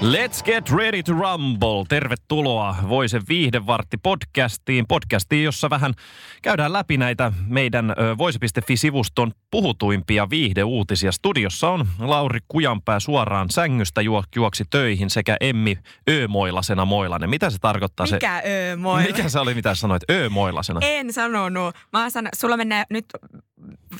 Let's get ready to rumble. Tervetuloa Voisen viihdevartti podcastiin. Podcastiin, jossa vähän käydään läpi näitä meidän voise.fi-sivuston puhutuimpia viihdeuutisia. Studiossa on Lauri Kujanpää suoraan sängystä juoksi töihin sekä Emmi Öömoilasena Moilanen. Mitä se tarkoittaa? Mikä se, Öömoilasena? Mikä se oli, mitä sanoit? Öömoilasena. En sanonut. Mä sanon, sulla menee nyt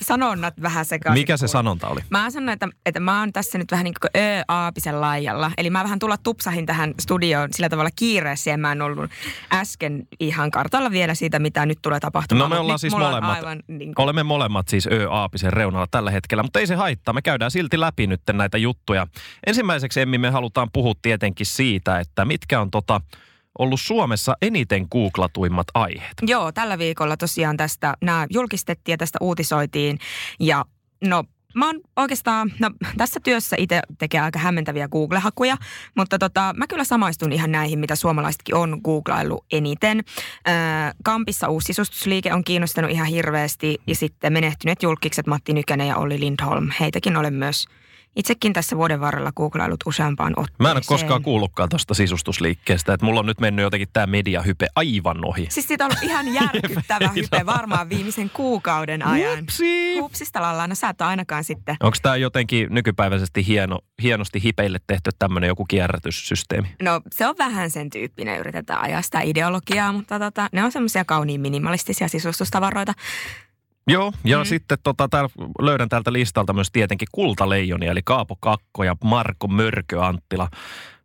sanonnat vähän sekaisin. Mikä se sanonta oli? Mä sanon, että, että mä oon tässä nyt vähän niin kuin Ö-aapisen laajalla. Eli mä vähän tulla tupsahin tähän studioon sillä tavalla kiireessä ja mä en ollut äsken ihan kartalla vielä siitä, mitä nyt tulee tapahtumaan. No me ollaan siis molemmat, aivan, niin kuin... olemme molemmat siis Ö-aapisen reunalla tällä hetkellä, mutta ei se haittaa. Me käydään silti läpi nyt näitä juttuja. Ensimmäiseksi Emmi me halutaan puhua tietenkin siitä, että mitkä on tota ollut Suomessa eniten googlatuimmat aiheet. Joo, tällä viikolla tosiaan tästä nämä julkistettiin ja tästä uutisoitiin. Ja no mä oon oikeastaan, no tässä työssä itse tekee aika hämmentäviä Google-hakuja, mutta tota, mä kyllä samaistun ihan näihin, mitä suomalaisetkin on googlaillut eniten. Kampissa uusi sisustusliike on kiinnostanut ihan hirveästi ja sitten menehtyneet julkikset Matti Nykänen ja Olli Lindholm. Heitäkin olen myös itsekin tässä vuoden varrella googlailut useampaan otteeseen. Mä en ole koskaan kuullutkaan tuosta sisustusliikkeestä, että mulla on nyt mennyt jotenkin tämä mediahype aivan ohi. Siis siitä on ollut ihan järkyttävä hype varmaan viimeisen kuukauden ajan. Hupsi! Hupsista lalla, no sä et ainakaan sitten. Onko tämä jotenkin nykypäiväisesti hieno, hienosti hipeille tehty tämmöinen joku kierrätyssysteemi? No se on vähän sen tyyppinen, yritetään ajaa sitä ideologiaa, mutta tota, ne on semmoisia kauniin minimalistisia sisustustavaroita. Joo, ja mm. sitten tota, täällä, löydän täältä listalta myös tietenkin kultaleijonia, eli Kaapo Kakko ja Marko Mörkö Anttila.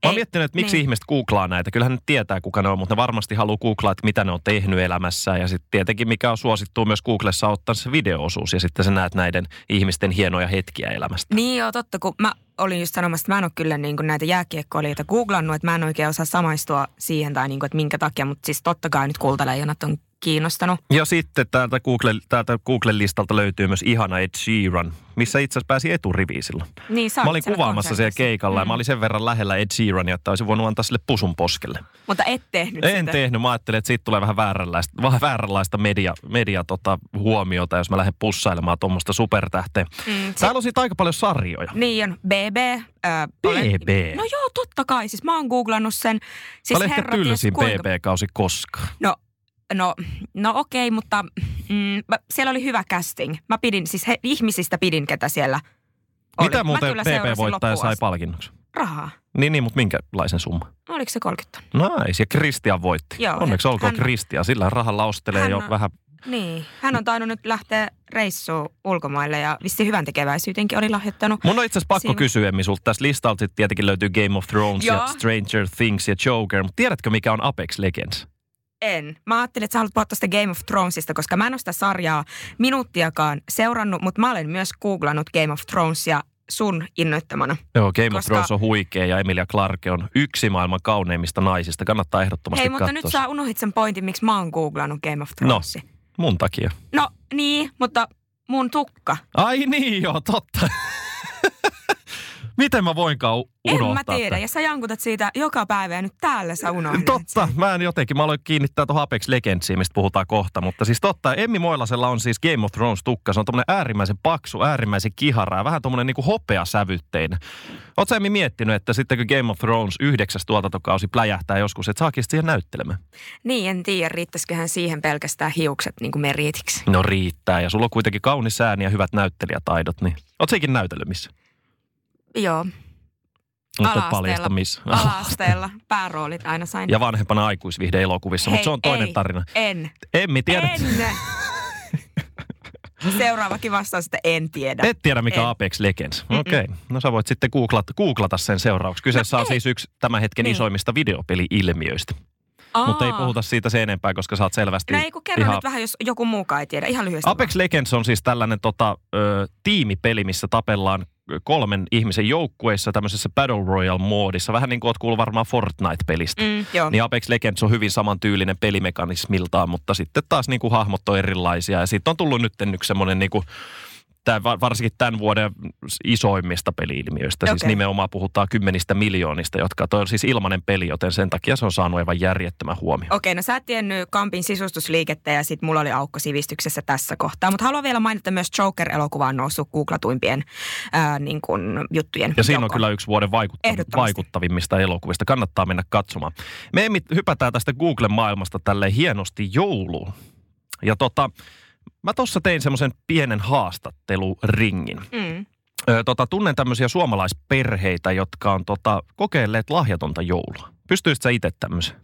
Mä oon miettinyt, että miksi niin. ihmiset googlaa näitä. Kyllähän ne tietää, kuka ne on, mutta ne varmasti haluaa googlaa, että mitä ne on tehnyt elämässään. Ja sitten tietenkin, mikä on suosittu myös Googlessa, ottaa se videoosuus. Ja sitten sä näet näiden ihmisten hienoja hetkiä elämästä. Niin joo, totta. Kun mä olin just sanomassa, että mä en ole kyllä niin kuin näitä jääkiekkoilijoita googlannut. Että mä en oikein osaa samaistua siihen tai niin kuin, että minkä takia. Mutta siis totta kai nyt kultaleijonat on kiinnostanut. Ja sitten täältä Google, täältä Google-listalta löytyy myös ihana Ed Sheeran, missä itse asiassa pääsi eturiviin silloin. Niin, mä olin kuvaamassa siellä keikalla mm. ja mä olin sen verran lähellä Ed Sheerania, että olisin voinut antaa sille pusun poskelle. Mutta et tehnyt En sitä. tehnyt. Mä ajattelin, että siitä tulee vähän vääränlaista, vähän vääränlaista media, media tota, huomiota, jos mä lähden pussailemaan tuommoista supertähteä. Mm, se... Täällä on siitä aika paljon sarjoja. Niin on. BB. Äh, BB? Olen... No joo, totta kai. Siis mä oon googlannut sen. Siis Tämä oli ehkä tylsin kuinka... BB-kausi koskaan. No No, no okei, okay, mutta mm, mä, siellä oli hyvä casting. Mä pidin, siis he, ihmisistä pidin, ketä siellä oli. Mitä muuten PP-voittaja sai palkinnoksi? Rahaa. Niin, niin, mutta minkälaisen summa? Oliko se 30 Nice, ja Kristian voitti. Joo, Onneksi olkoon Kristian, sillä rahalla ostelee jo on, vähän... Niin, hän on tainnut nyt lähteä reissuun ulkomaille ja vissi hyvän tekeväisyytenkin oli lahjoittanut. Mun on itse asiassa pakko Siinä. kysyä, Emmi, sulta tästä listalta tietenkin löytyy Game of Thrones Joo. ja Stranger Things ja Joker, mutta tiedätkö mikä on Apex Legends? En. Mä ajattelin, että sä haluat puhua tuosta Game of Thronesista, koska mä en ole sitä sarjaa minuuttiakaan seurannut, mutta mä olen myös googlannut Game of Thronesia sun innoittamana. Joo, Game koska... of Thrones on huikea ja Emilia Clarke on yksi maailman kauneimmista naisista. Kannattaa ehdottomasti Hei, mutta katsoa. nyt sä unohdit sen pointin, miksi mä oon googlannut Game of Thronesia. No, mun takia. No niin, mutta mun tukka. Ai niin, joo, totta. Miten mä voinkaan unohtaa? En mä tiedä. Tämän? Ja sä jankutat siitä joka päivä ja nyt täällä sä unohdat Totta. Sen. Mä en jotenkin, mä aloin kiinnittää tuohon Apex Legendsiin, mistä puhutaan kohta. Mutta siis totta, Emmi Moilasella on siis Game of Thrones tukka. Se on tommonen äärimmäisen paksu, äärimmäisen kihara ja vähän tommonen niinku hopeasävytteinen. Oletko Emmi miettinyt, että sitten kun Game of Thrones yhdeksäs tuotantokausi pläjähtää joskus, että saakin siihen näyttelemään? Niin, en tiedä. Riittäisiköhän siihen pelkästään hiukset niin kuin meriitiksi? No riittää. Ja sulla on kuitenkin kaunis ääni ja hyvät näyttelijätaidot, niin oot sekin näytellyt missä? Joo. Mutta paljasta missä. Ala-asteella. Pääroolit aina sain. Ja vanhempana aikuisvihde elokuvissa, mutta se on toinen ei, tarina. En. Emmi, tiedät? En. Seuraavakin vastaus, että en tiedä. Et tiedä, mikä on Apex Legends. Okei. Okay. No sä voit sitten googlata, googlata sen seuraavaksi. Kyseessä no, on ei. siis yksi tämän hetken niin. isoimmista videopeli-ilmiöistä. Aa. Mutta ei puhuta siitä sen enempää, koska sä oot selvästi No ei kun kerro ihan... nyt vähän, jos joku muukaan ei tiedä. Ihan lyhyesti Apex Legends on siis tällainen tota, ö, tiimipeli, missä tapellaan kolmen ihmisen joukkueissa tämmöisessä Battle Royale-moodissa. Vähän niin kuin oot kuullut varmaan Fortnite-pelistä. Mm, joo. Niin Apex Legends on hyvin samantyylinen pelimekanismiltaan, mutta sitten taas niin kuin hahmot on erilaisia. Ja sitten on tullut nyt yksi semmoinen niin kuin Tämä, varsinkin tämän vuoden isoimmista peliilmiöistä. Okay. Siis nimenomaan puhutaan kymmenistä miljoonista, jotka toi on siis ilmainen peli, joten sen takia se on saanut aivan järjettömän huomioon. Okei, no sä et tiennyt Kampin sisustusliikettä ja sit mulla oli aukko sivistyksessä tässä kohtaa. Mutta haluan vielä mainita myös Joker-elokuva on noussut googlatuimpien ää, niin kuin, juttujen Ja siinä on kyllä yksi vuoden vaikuttav- vaikuttavimmista elokuvista. Kannattaa mennä katsomaan. Me hypätään tästä Google-maailmasta tälle hienosti jouluun. Ja tota, mä tuossa tein semmoisen pienen haastatteluringin. Mm. Ö, tota, tunnen tämmöisiä suomalaisperheitä, jotka on tota, kokeilleet lahjatonta joulua. Pystyisit sä itse tämmöisen?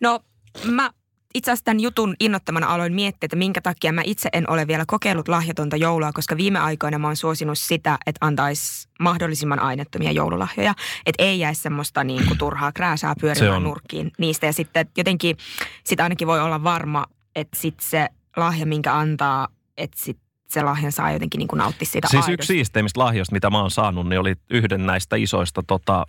No mä itse asiassa tämän jutun innottamana aloin miettiä, että minkä takia mä itse en ole vielä kokeillut lahjatonta joulua, koska viime aikoina mä oon suosinut sitä, että antaisi mahdollisimman aineettomia joululahjoja. Että ei jäisi semmoista niin kuin turhaa krääsää pyörimään nurkkiin niistä. Ja sitten jotenkin sit ainakin voi olla varma, että sit se lahja, minkä antaa, että sit se lahjan saa jotenkin niin nauttia siitä Siis aidosti. yksi siisteimmistä lahjoista, mitä mä oon saanut, niin oli yhden näistä isoista tota,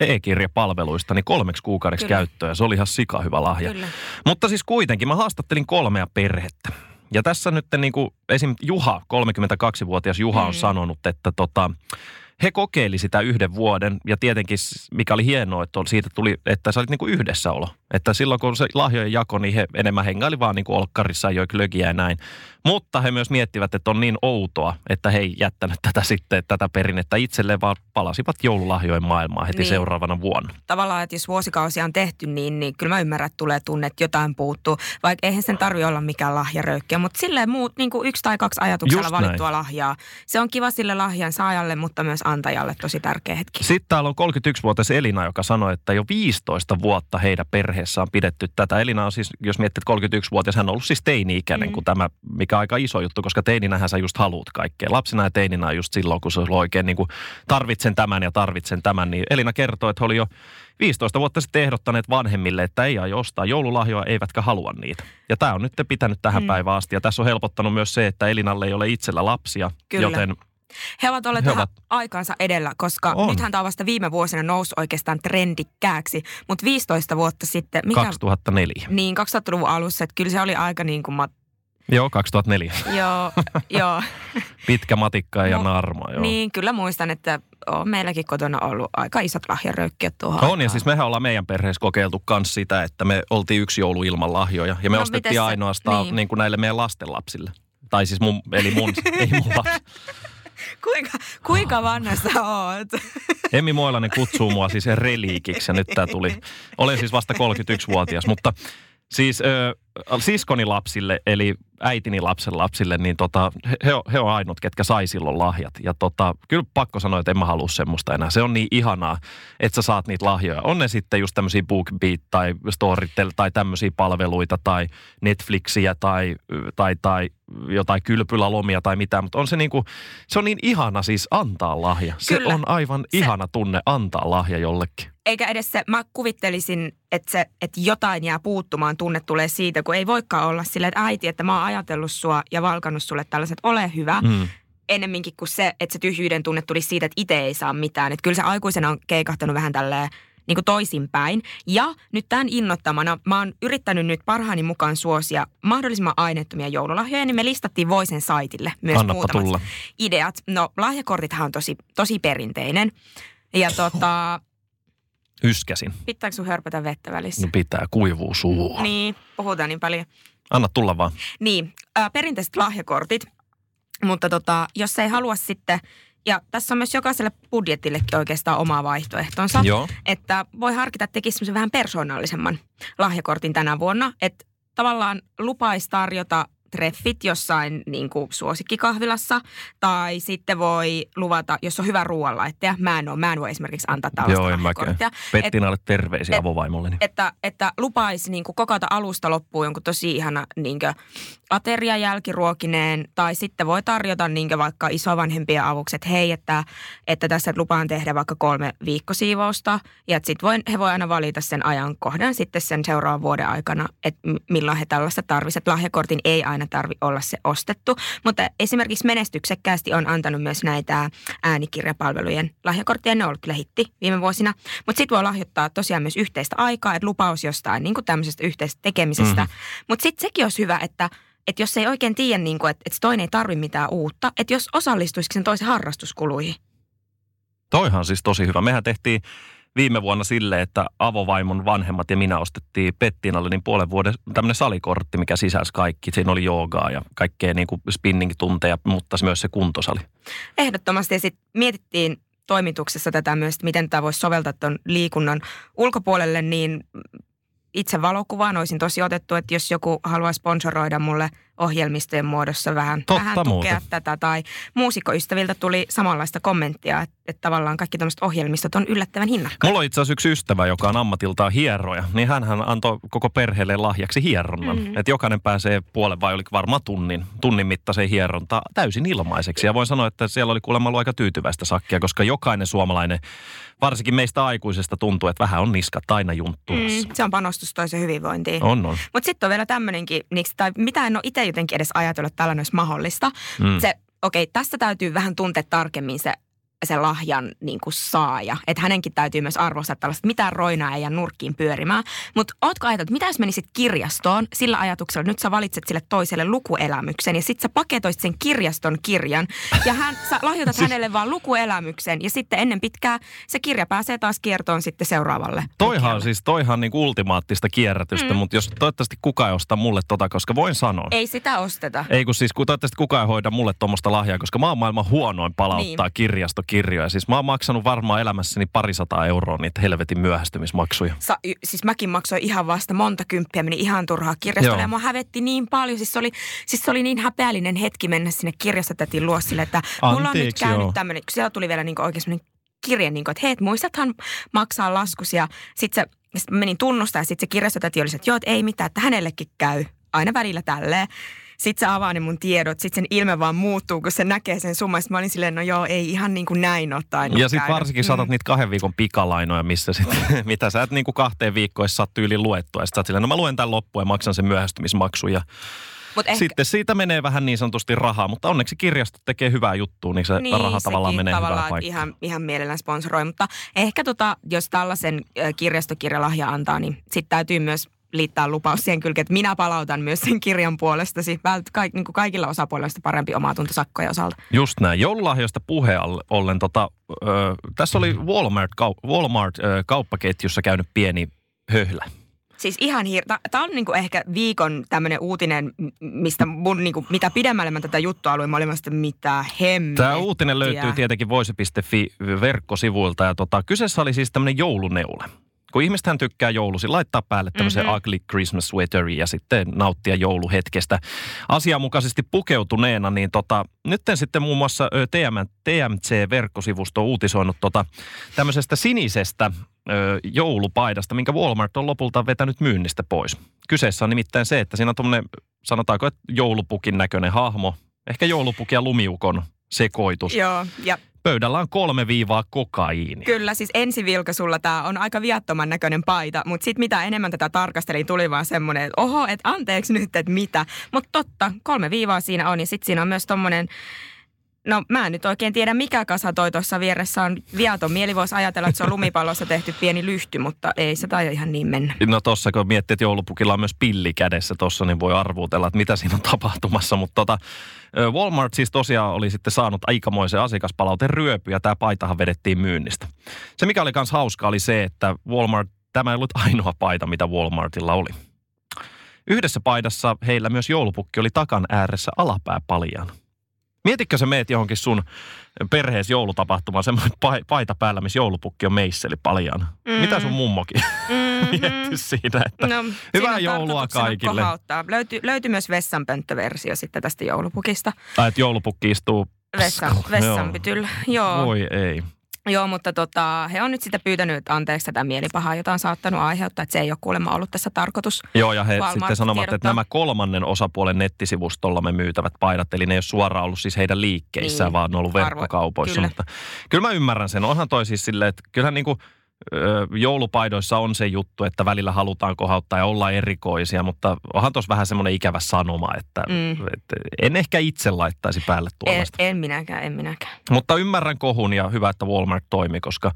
e-kirjapalveluista niin kolmeksi kuukaudeksi Kyllä. käyttöön. Se oli ihan sika hyvä lahja. Kyllä. Mutta siis kuitenkin mä haastattelin kolmea perhettä. Ja tässä nyt niin kuin esim. Juha, 32-vuotias Juha on Mm. sanonut, että tota, he kokeili sitä yhden vuoden ja tietenkin mikä oli hienoa, että on- siitä tuli, että se oli niin kuin yhdessäolo. Että silloin kun se lahjojen jako, niin he enemmän hengaili vaan niin kuin olkkarissa joi ja näin. Mutta he myös miettivät, että on niin outoa, että he ei jättänyt tätä sitten, tätä perinnettä itselleen, vaan palasivat joululahjojen maailmaan heti Niin. seuraavana vuonna. tavallaan, että jos vuosikausia on tehty niin, niin kyllä mä ymmärrän, että tulee tunne, että jotain puuttuu. Vaikka eihän sen tarvi olla mikään lahjaröykkiä, mutta silleen muut, niin kuin yksi tai kaksi ajatuksella Just valittua lahjaa. Se on kiva sille lahjan saajalle, mutta myös antajalle tosi tärkeä hetki. Sitten täällä on 31-vuotias Elina, joka sanoi, että jo 15 vuotta heidän perheessä on pidetty tätä. Elina on siis, jos miettii, että 31-vuotias, hän on ollut siis teini-ikäinen Mm. kuin tämä, mikä on aika iso juttu, koska teininähän sä just haluut kaikkea. Lapsena ja teininä on just silloin, kun se on oikein niin kuin tarvitsen tämän ja tarvitsen tämän. Niin Elina kertoi, että he oli jo 15 vuotta sitten ehdottaneet vanhemmille, että ei aio ostaa joululahjoja, eivätkä halua niitä. Ja tämä on nyt pitänyt tähän Mm. päivään asti. Ja tässä on helpottanut myös se, että Elinalle ei ole itsellä lapsia, Kyllä. joten He ovat olleet He ovat- aikansa edellä, koska On. nythän tämä on vasta viime vuosina noussut oikeastaan trendikkääksi. Mutta 15 vuotta sitten, mikä, 2004. niin 2000-luvun alussa, että kyllä se oli aika niin kuin, mat, Joo, 2004. joo, joo. Pitkä matikka ja Mu- narma, joo. Niin, kyllä muistan, että on meilläkin kotona ollut aika isot lahjaröykkiöt tuohon On ja aikaan. siis mehän ollaan meidän perheessä kokeiltu myös sitä, että me oltiin yksi joulu ilman lahjoja. Ja me No, ostettiin se- ainoastaan niin. niin. Niin kuin näille meidän lastenlapsille. Tai siis mun, eli mun, ei mun lapsi. Kuinka, kuinka vanha sä oot? Emmi Moilanen kutsuu mua siis reliikiksi ja nyt tää tuli. Olen siis vasta 31-vuotias, mutta siis ö, siskoni lapsille, eli äitini lapsen lapsille, niin tota, he, he, on, ainut, ketkä sai silloin lahjat. Ja tota, kyllä pakko sanoa, että en mä halua semmoista enää. Se on niin ihanaa, että sä saat niitä lahjoja. On ne sitten just tämmöisiä BookBeat tai Storytel tai tämmöisiä palveluita tai Netflixiä tai, tai, tai jotain kylpylälomia tai mitään, mutta on se niinku, se on niin ihana siis antaa lahja. Se Kyllä. on aivan Se- ihana tunne antaa lahja jollekin. Eikä edes se, mä kuvittelisin, että, se, että jotain jää puuttumaan, tunne tulee siitä, kun ei voikaan olla silleen, että äiti, että mä oon ajatellut sua ja valkannut sulle tällaiset, ole hyvä. Mm. Ennemminkin kuin se, että se tyhjyyden tunne tuli siitä, että itse ei saa mitään. Että kyllä se aikuisena on keikahtanut vähän tälleen niin kuin toisinpäin. Ja nyt tämän innottamana mä oon yrittänyt nyt parhaani mukaan suosia mahdollisimman aineettomia joululahjoja, niin me listattiin Voisen saitille myös Annappa muutamat tulla. ideat. No lahjakortithan on tosi, tosi perinteinen. Ja tota, Yskäsin. pitääkö sun hörpätä vettä välissä? No pitää, kuivuu suu. Niin, puhutaan niin paljon. Anna tulla vaan. Niin, ää, perinteiset lahjakortit, mutta tota, jos ei halua sitten, ja tässä on myös jokaiselle budjetillekin oikeastaan oma vaihtoehtonsa, Joo. että voi harkita, että tekisi vähän persoonallisemman lahjakortin tänä vuonna, että tavallaan lupaisi tarjota treffit jossain niin kuin suosikkikahvilassa, tai sitten voi luvata, jos on hyvä ruoanlaittaja, mä en ole, mä en voi esimerkiksi antaa tällaista Joo, en mäkään. Pettinalle terveisiä et- avovaimolleni. että, että lupaisi niin kuin kokata alusta loppuun jonkun tosi ihana niin kuin, ateria jälkiruokineen tai sitten voi tarjota niin vaikka isovanhempien avuksi, että hei, että, että tässä lupaan tehdä vaikka kolme viikkosiivousta ja sitten voi, he voi aina valita sen ajankohdan sitten sen seuraavan vuoden aikana, että milloin he tällaista tarvitsevat. Lahjakortin ei aina tarvi olla se ostettu, mutta esimerkiksi menestyksekkäästi on antanut myös näitä äänikirjapalvelujen lahjakortteja. Ne on ollut kyllä hitti viime vuosina, mutta sitten voi lahjoittaa tosiaan myös yhteistä aikaa, että lupaus jostain niin kuin tämmöisestä yhteisestä tekemisestä. Mm-hmm. Mutta sitten sekin olisi hyvä, että että jos ei oikein tiedä, niin kuin, että, että toinen ei tarvitse mitään uutta, että jos osallistuisi sen toisen harrastuskuluihin. Toihan siis tosi hyvä. Mehän tehtiin viime vuonna sille, että avovaimon vanhemmat ja minä ostettiin Pettiinalle niin puolen vuoden tämmöinen salikortti, mikä sisälsi kaikki. Siinä oli joogaa ja kaikkea niin kuin spinning-tunteja, mutta myös se kuntosali. Ehdottomasti ja sitten mietittiin toimituksessa tätä myös, että miten tämä voisi soveltaa tuon liikunnan ulkopuolelle, niin itse valokuvaan olisin tosi otettu, että jos joku haluaa sponsoroida mulle ohjelmistojen muodossa vähän, Totta vähän tukea muuta. tätä. Tai muusikkoystäviltä tuli samanlaista kommenttia, että, että tavallaan kaikki tämmöiset ohjelmistot on yllättävän hinnakkaita. Mulla on itse asiassa yksi ystävä, joka on ammatiltaan hieroja, niin hän antoi koko perheelle lahjaksi hieronnan. Mm. Että jokainen pääsee puolen vai oli varmaan tunnin, tunnin mittaiseen hierontaan täysin ilmaiseksi. Ja voin sanoa, että siellä oli kuulemma ollut aika tyytyväistä sakkia, koska jokainen suomalainen, varsinkin meistä aikuisesta tuntuu, että vähän on niskat aina junttuassa. Mm, se on panostus toisen hyvinvointiin. On, on. Mutta sitten on vielä tämmöinenkin, tai mitä en ole itse jotenkin edes ajatella, että tällainen olisi mahdollista. Mm. Se, okei, okay, tästä täytyy vähän tuntea tarkemmin se se lahjan niin kuin saaja. Että hänenkin täytyy myös arvostaa tällaista, mitään roinaa ei jää nurkkiin pyörimään. Mutta ootko ajatellut, mitä jos menisit kirjastoon sillä ajatuksella, että nyt sä valitset sille toiselle lukuelämyksen ja sit sä paketoisit sen kirjaston kirjan ja hän, sä lahjoitat siis... hänelle vaan lukuelämyksen ja sitten ennen pitkää se kirja pääsee taas kiertoon sitten seuraavalle. Toihan siis, toihan niin ultimaattista kierrätystä, mm. mutta jos toivottavasti kukaan ei osta mulle tota, koska voin sanoa. Ei sitä osteta. Ei kun siis toivottavasti kukaan ei hoida mulle tuommoista lahjaa, koska mä oon maailman huonoin palauttaa niin. kirjasto kirjoja. Siis mä oon maksanut varmaan elämässäni parisataa euroa niitä helvetin myöhästymismaksuja. Sa, y, siis mäkin maksoin ihan vasta monta kymppiä, meni ihan turhaa kirjastolle ja mua hävetti niin paljon. Siis se oli, siis se oli niin häpeällinen hetki mennä sinne kirjastotätin luo sille, että Anteeksi, mulla on nyt käynyt tämmöinen, kun siellä tuli vielä niin oikein kirje, niin kuin, että hei, muistathan maksaa laskus ja sitten se sit menin tunnustaa ja sitten se kirjastotäti oli, että joo, että ei mitään, että hänellekin käy aina välillä tälleen. Sitten se avaa ne mun tiedot, sitten sen ilme vaan muuttuu, kun se näkee sen summan. Sitten mä olin silleen, no joo, ei ihan niin kuin näin ottaen. Ja sitten varsinkin mm. saatat niitä kahden viikon pikalainoja, missä sit, mitä sä et niin kuin kahteen viikkoon saa tyyliin luettua. Ja sitten sä oot silleen, no mä luen tämän loppuun ja maksan sen myöhästymismaksun. Ja Mut ehkä... Sitten siitä menee vähän niin sanotusti rahaa, mutta onneksi kirjastot tekee hyvää juttua, niin se niin, raha tavallaan menee tavallaan, hyvään Ihan, ihan mielellään sponsoroi, mutta ehkä tota, jos tällaisen kirjastokirjalahja antaa, niin sitten täytyy myös liittää lupaus siihen kylkeen, että minä palautan myös sen kirjan puolestasi. Vält, ka, niin kuin kaikilla osapuolilla parempi omatunto sakkoja osalta. Just näin. Joululahjoista puheen ollen, tota, ö, tässä oli Walmart, kau, Walmart ö, kauppaketjussa käynyt pieni höhlä. Siis ihan hir... Tämä on niinku ehkä viikon tämmöinen uutinen, mistä mun niinku, mitä pidemmälle mä tätä juttua luin, mä olin vasta mitä hemmettiä. Tämä uutinen löytyy tietenkin voise.fi verkkosivuilta ja tota, kyseessä oli siis tämmöinen jouluneule kun ihmistähän tykkää joulusi, laittaa päälle tämmöisen mm-hmm. ugly Christmas sweaterin ja sitten nauttia jouluhetkestä asianmukaisesti pukeutuneena, niin tota, nyt sitten muun muassa TM, TMC-verkkosivusto on uutisoinut tota, tämmöisestä sinisestä ö, joulupaidasta, minkä Walmart on lopulta vetänyt myynnistä pois. Kyseessä on nimittäin se, että siinä on tuommoinen, sanotaanko, että joulupukin näköinen hahmo, ehkä joulupuki ja lumiukon sekoitus. Joo, ja Pöydällä on kolme viivaa kokaiini. Kyllä, siis ensivilkaisulla tämä on aika viattoman näköinen paita, mutta sitten mitä enemmän tätä tarkastelin, tuli vaan semmoinen, että oho, että anteeksi nyt, että mitä. Mutta totta, kolme viivaa siinä on ja sitten siinä on myös tommonen No mä en nyt oikein tiedä, mikä kasa toi tuossa vieressä on viaton. Mieli voisi ajatella, että se on lumipallossa tehty pieni lyhty, mutta ei se tai ihan niin mennä. No tossa, kun miettii, että joulupukilla on myös pilli kädessä tossa, niin voi arvuutella, että mitä siinä on tapahtumassa. Mutta tota, Walmart siis tosiaan oli sitten saanut aikamoisen asiakaspalauten ryöpy ja tämä paitahan vedettiin myynnistä. Se mikä oli myös hauska oli se, että Walmart, tämä ei ollut ainoa paita, mitä Walmartilla oli. Yhdessä paidassa heillä myös joulupukki oli takan ääressä alapää paljaan. Mietitkö sä meet johonkin sun perheessä joulutapahtumaan semmoinen paita päällä, missä joulupukki on meisseli paljon. Mm. Mitä sun mummokin mm-hmm. mietti siinä, että no, hyvää joulua kaikille. Löytyy, löytyy myös vessanpönttöversio sitten tästä joulupukista. Tai että joulupukki istuu Vessan, vessanpytyllä, joo. Voi ei. Joo, mutta tota, he on nyt sitten pyytänyt anteeksi tätä mielipahaa, jota on saattanut aiheuttaa, että se ei ole kuulemma ollut tässä tarkoitus. Joo, ja he sitten sanovat, että nämä kolmannen osapuolen nettisivustolla me myytävät paidat, eli ne ei ole suoraan ollut siis heidän liikkeissään, Niin. vaan ne on ollut Arvo- verkkokaupoissa. kyllä. Mutta kyllä mä ymmärrän sen. Onhan toi siis silleen, että kyllähän niin kuin, joulupaidoissa on se juttu, että välillä halutaan kohauttaa ja olla erikoisia, mutta onhan tuossa vähän semmoinen ikävä sanoma, että, Mm. että en ehkä itse laittaisi päälle En, tuollaista. en minäkään, en minäkään. Mutta ymmärrän kohun ja hyvä, että Walmart toimi, koska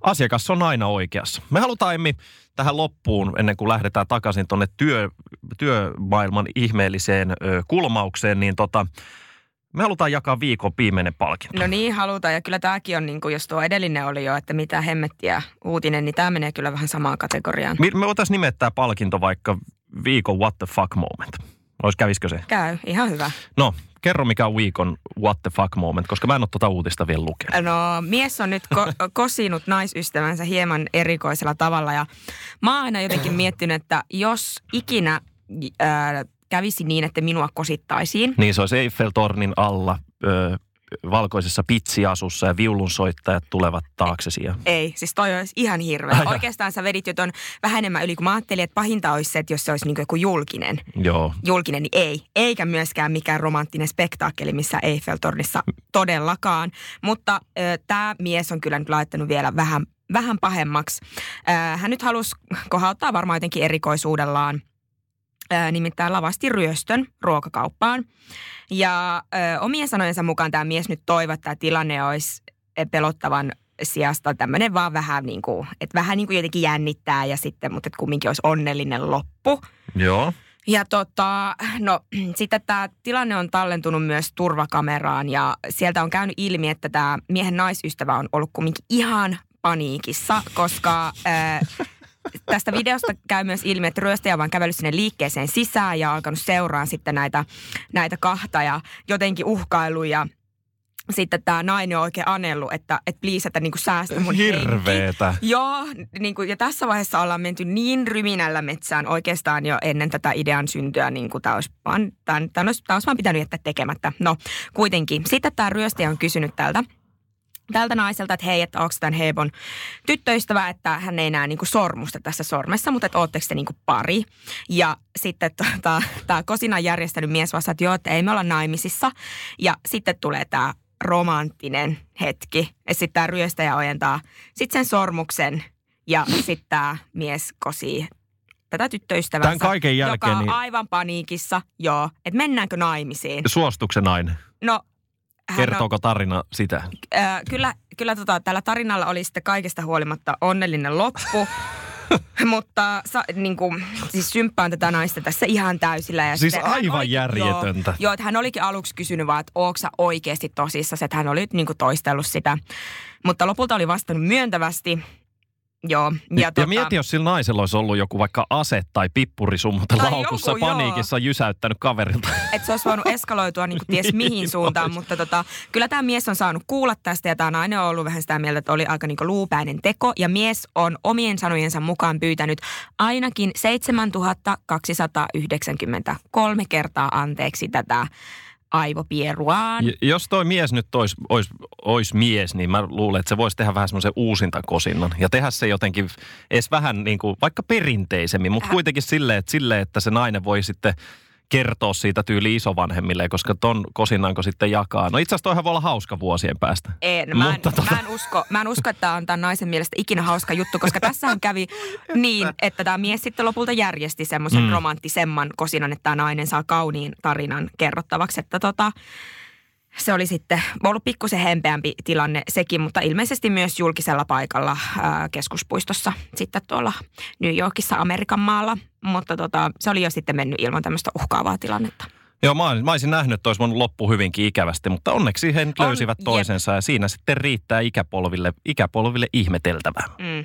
asiakas on aina oikeassa. Me halutaan Emmi tähän loppuun, ennen kuin lähdetään takaisin tuonne työ, työmaailman ihmeelliseen ö, kulmaukseen, niin tota, me halutaan jakaa viikon viimeinen palkinto. No niin, halutaan. Ja kyllä tämäkin on, niin kuin, jos tuo edellinen oli jo, että mitä hemmettiä uutinen, niin tämä menee kyllä vähän samaan kategoriaan. Me, me voitaisiin nimettää palkinto vaikka viikon what the fuck moment. Ois kävisikö se? Käy, ihan hyvä. No, kerro mikä on viikon what the fuck moment, koska mä en ole tuota uutista vielä lukenut. No mies on nyt ko- kosinut naisystävänsä hieman erikoisella tavalla ja mä oon aina jotenkin miettinyt, että jos ikinä ää, kävisi niin, että minua kosittaisiin, Niin se olisi Eiffeltornin alla ö, valkoisessa pitsiasussa ja viulunsoittajat tulevat taaksesi. Ja... ei, siis toi olisi ihan hirveä. Ai jaa. Oikeastaan sä vedit jo ton vähän enemmän yli, kun mä ajattelin, että pahinta olisi se, että jos se olisi niin joku julkinen. Joo. julkinen, niin ei. Eikä myöskään mikään romanttinen spektaakkeli, missä Eiffeltornissa todellakaan. Mutta tämä mies on kyllä nyt laittanut vielä vähän, vähän pahemmaksi. Hän nyt halusi kohauttaa varmaan jotenkin erikoisuudellaan. Ö, nimittäin lavasti ryöstön ruokakauppaan. Ja ö, omien sanojensa mukaan tämä mies nyt toivoo, että tämä tilanne olisi pelottavan sijasta tämmöinen vaan vähän niin kuin, että vähän niin kuin jotenkin jännittää ja sitten, mutta että kumminkin olisi onnellinen loppu. Joo. Ja tota, no sitten tämä tilanne on tallentunut myös turvakameraan ja sieltä on käynyt ilmi, että tämä miehen naisystävä on ollut kumminkin ihan paniikissa, koska ää, tästä videosta käy myös ilmi, että ryöstäjä on vaan kävellyt sinne liikkeeseen sisään ja alkanut seuraa sitten näitä, näitä kahta ja jotenkin uhkailu ja sitten tämä nainen on oikein anellut, että, että please, että niinku säästä mun henki. Hirveetä. Joo, niin kuin, ja tässä vaiheessa ollaan menty niin ryminällä metsään oikeastaan jo ennen tätä idean syntyä, niin kuin tämä olisi, vaan, tämän, tämän olisi, tämä olisi vaan pitänyt jättää tekemättä. No, kuitenkin. Sitten tämä ryöstäjä on kysynyt tältä, tältä naiselta, että hei, että onko tämän Hebon tyttöystävä, että hän ei näe niinku sormusta tässä sormessa, mutta että ootteko te niinku pari. Ja sitten tota, tämä Kosinan järjestänyt mies vastasi, että joo, että ei me olla naimisissa. Ja sitten tulee tämä romanttinen hetki. Ja sitten tämä ryöstäjä ojentaa sitten sen sormuksen ja sitten tämä mies kosii tätä tyttöystävänsä, Tämän kaiken jälkeen joka on niin- aivan paniikissa, joo, että mennäänkö naimisiin. Suostuksen nainen. No, Kertooko tarina sitä? Äh, kyllä, kyllä tota, tällä tarinalla oli sitten kaikesta huolimatta onnellinen loppu. Mutta sa, niin kuin, siis symppaan tätä naista tässä ihan täysillä. Ja Siis sitten aivan oli- järjetöntä. Joo, joo, että hän olikin aluksi kysynyt vaan, että ootko oikeasti tosissaan, että hän oli niin kuin toistellut sitä. Mutta lopulta oli vastannut myöntävästi. Joo. Ja, ja tota, mieti, jos sillä naisella olisi ollut joku vaikka ase tai pippurisummute Tai laukussa joku, joo. paniikissa jysäyttänyt kaverilta. että se olisi voinut eskaloitua niin kuin ties Niin mihin suuntaan, olisi. mutta tota, kyllä tämä mies on saanut kuulla tästä ja tämä nainen on ollut vähän sitä mieltä, että oli aika niin kuin luupäinen teko ja mies on omien sanojensa mukaan pyytänyt ainakin 7293 kertaa anteeksi tätä aivopieruaan. J- Jos toi mies nyt olisi ois, ois mies, niin mä luulen, että se voisi tehdä vähän semmoisen uusintakosinnan. Ja tehdä se jotenkin edes vähän niin kuin, vaikka perinteisemmin, mutta Äh. kuitenkin silleen, että, silleen, että se nainen voi sitten kertoa siitä tyyli isovanhemmille, koska ton kosinanko sitten jakaa. No itse asiassa toihan voi olla hauska vuosien päästä. En, mä, en, Mutta tota- mä, en usko, mä en usko, että tämä on tämän naisen mielestä ikinä hauska juttu, koska tässähän kävi niin, että tämä mies sitten lopulta järjesti semmoisen Mm. mm. romanttisemman kosinan, että tämä nainen saa kauniin tarinan kerrottavaksi. Että tota, se oli sitten ollut pikkusen hempeämpi tilanne sekin, mutta ilmeisesti myös julkisella paikalla ää, keskuspuistossa sitten tuolla New Yorkissa Amerikan maalla. Mutta tota, se oli jo sitten mennyt ilman tämmöistä uhkaavaa tilannetta. Joo, mä, mä olisin nähnyt, että olisi voinut loppu hyvinkin ikävästi, mutta onneksi he nyt On, löysivät jep. toisensa ja siinä sitten riittää ikäpolville, ikäpolville ihmeteltävää. Mm.